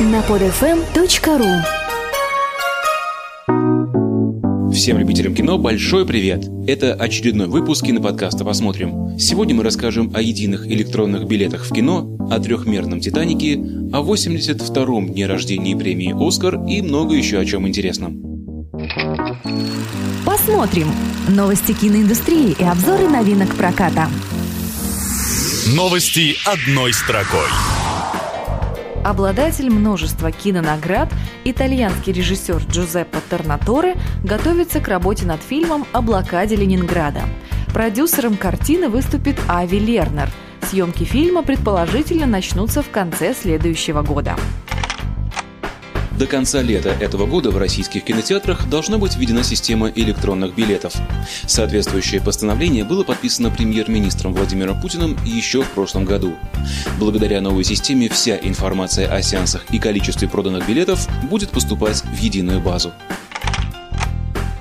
на podfm.ru Всем любителям кино большой привет! Это очередной выпуск киноподкаста «Посмотрим». Сегодня мы расскажем о единых электронных билетах в кино, о трехмерном «Титанике», о 82-м дне рождения премии «Оскар» и много еще о чем интересном. Посмотрим. Новости киноиндустрии и обзоры новинок проката. Новости одной строкой. Обладатель множества кинонаград, итальянский режиссер Джузеппе Торнаторе готовится к работе над фильмом о блокаде Ленинграда. Продюсером картины выступит Ави Лернер. Съемки фильма предположительно начнутся в конце следующего года. До конца лета этого года в российских кинотеатрах должна быть введена система электронных билетов. Соответствующее постановление было подписано премьер-министром Владимиром Путиным еще в прошлом году. Благодаря новой системе вся информация о сеансах и количестве проданных билетов будет поступать в единую базу.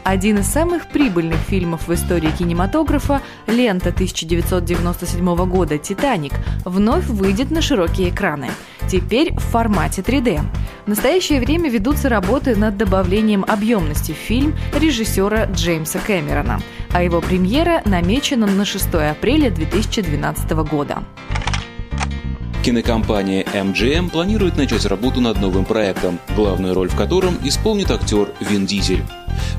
Один из самых прибыльных фильмов в истории кинематографа, лента 1997 года «Титаник», вновь выйдет на широкие экраны. Теперь в формате 3D. В настоящее время ведутся работы над добавлением объемности в фильм режиссера Джеймса Кэмерона, а его премьера намечена на 6 апреля 2012 года. Кинокомпания MGM планирует начать работу над новым проектом, главную роль в котором исполнит актер Вин Дизель.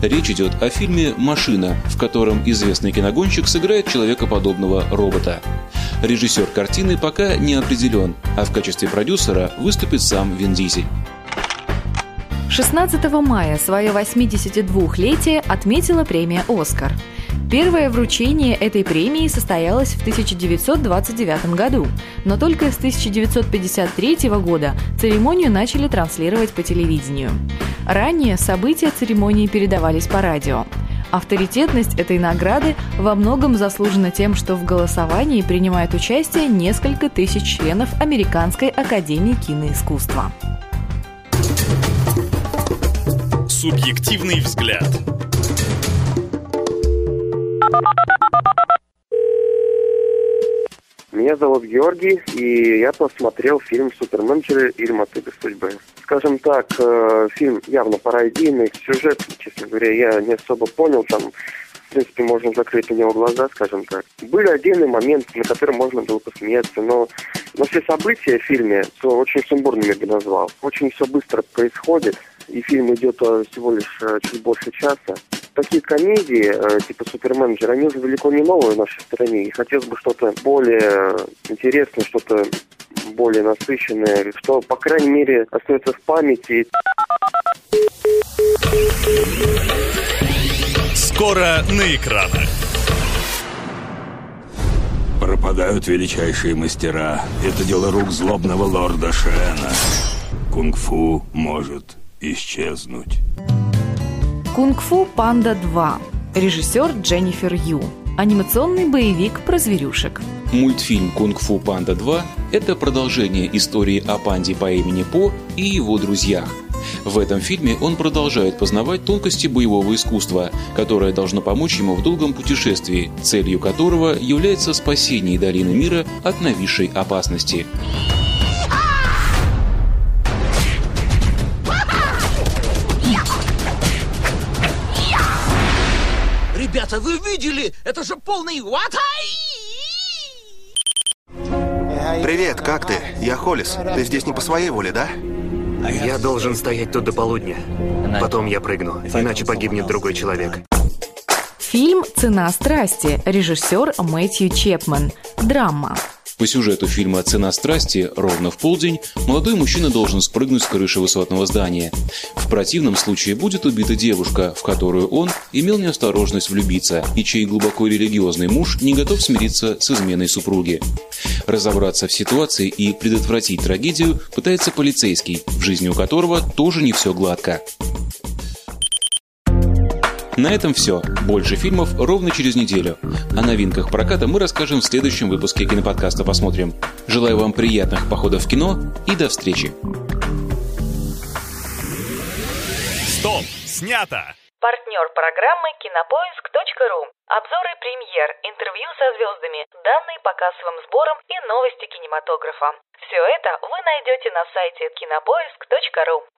Речь идет о фильме «Машина», в котором известный киногонщик сыграет человекоподобного робота. Режиссер картины пока не определен, а в качестве продюсера выступит сам Вин Дизель. 16 мая свое 82-летие отметила премия «Оскар». Первое вручение этой премии состоялось в 1929 году, но только с 1953 года церемонию начали транслировать по телевидению. Ранее события церемонии передавались по радио. Авторитетность этой награды во многом заслужена тем, что в голосовании принимает участие несколько тысяч членов Американской академии киноискусства. Субъективный взгляд. Меня зовут Георгий, и я посмотрел фильм «Суперменеджеры» или «Моты без судьбы». Скажем так, э, фильм явно пародийный, сюжет, честно говоря, я не особо понял, там, в принципе, можно закрыть на него глаза, скажем так. Были отдельные моменты, на которые можно было посмеяться, но, но все события в фильме то очень сумбурными бы назвал. Очень все быстро происходит, и фильм идет э, всего лишь э, чуть больше часа такие комедии, э, типа Суперменеджер, они уже далеко не новые в нашей стране. И хотелось бы что-то более интересное, что-то более насыщенное, что, по крайней мере, остается в памяти. Скоро на экранах. Пропадают величайшие мастера. Это дело рук злобного лорда Шена. Кунг-фу может исчезнуть. «Кунг-фу Панда 2». Режиссер Дженнифер Ю. Анимационный боевик про зверюшек. Мультфильм «Кунг-фу Панда 2» – это продолжение истории о панде по имени По и его друзьях. В этом фильме он продолжает познавать тонкости боевого искусства, которое должно помочь ему в долгом путешествии, целью которого является спасение долины мира от нависшей опасности. Ребята, вы видели? Это же полный ватай! Привет, как ты? Я Холлис. Ты здесь не по своей воле, да? Я должен стоять тут до полудня. Потом я прыгну, иначе погибнет другой человек. Фильм «Цена страсти». Режиссер Мэтью Чепман. Драма. По сюжету фильма «Цена страсти» ровно в полдень молодой мужчина должен спрыгнуть с крыши высотного здания. В противном случае будет убита девушка, в которую он имел неосторожность влюбиться, и чей глубоко религиозный муж не готов смириться с изменой супруги. Разобраться в ситуации и предотвратить трагедию пытается полицейский, в жизни у которого тоже не все гладко. На этом все. Больше фильмов ровно через неделю. О новинках проката мы расскажем в следующем выпуске киноподкаста «Посмотрим». Желаю вам приятных походов в кино и до встречи. Стоп! Снято! Партнер программы «Кинопоиск.ру». Обзоры премьер, интервью со звездами, данные по кассовым сборам и новости кинематографа. Все это вы найдете на сайте кинопоиск.ру.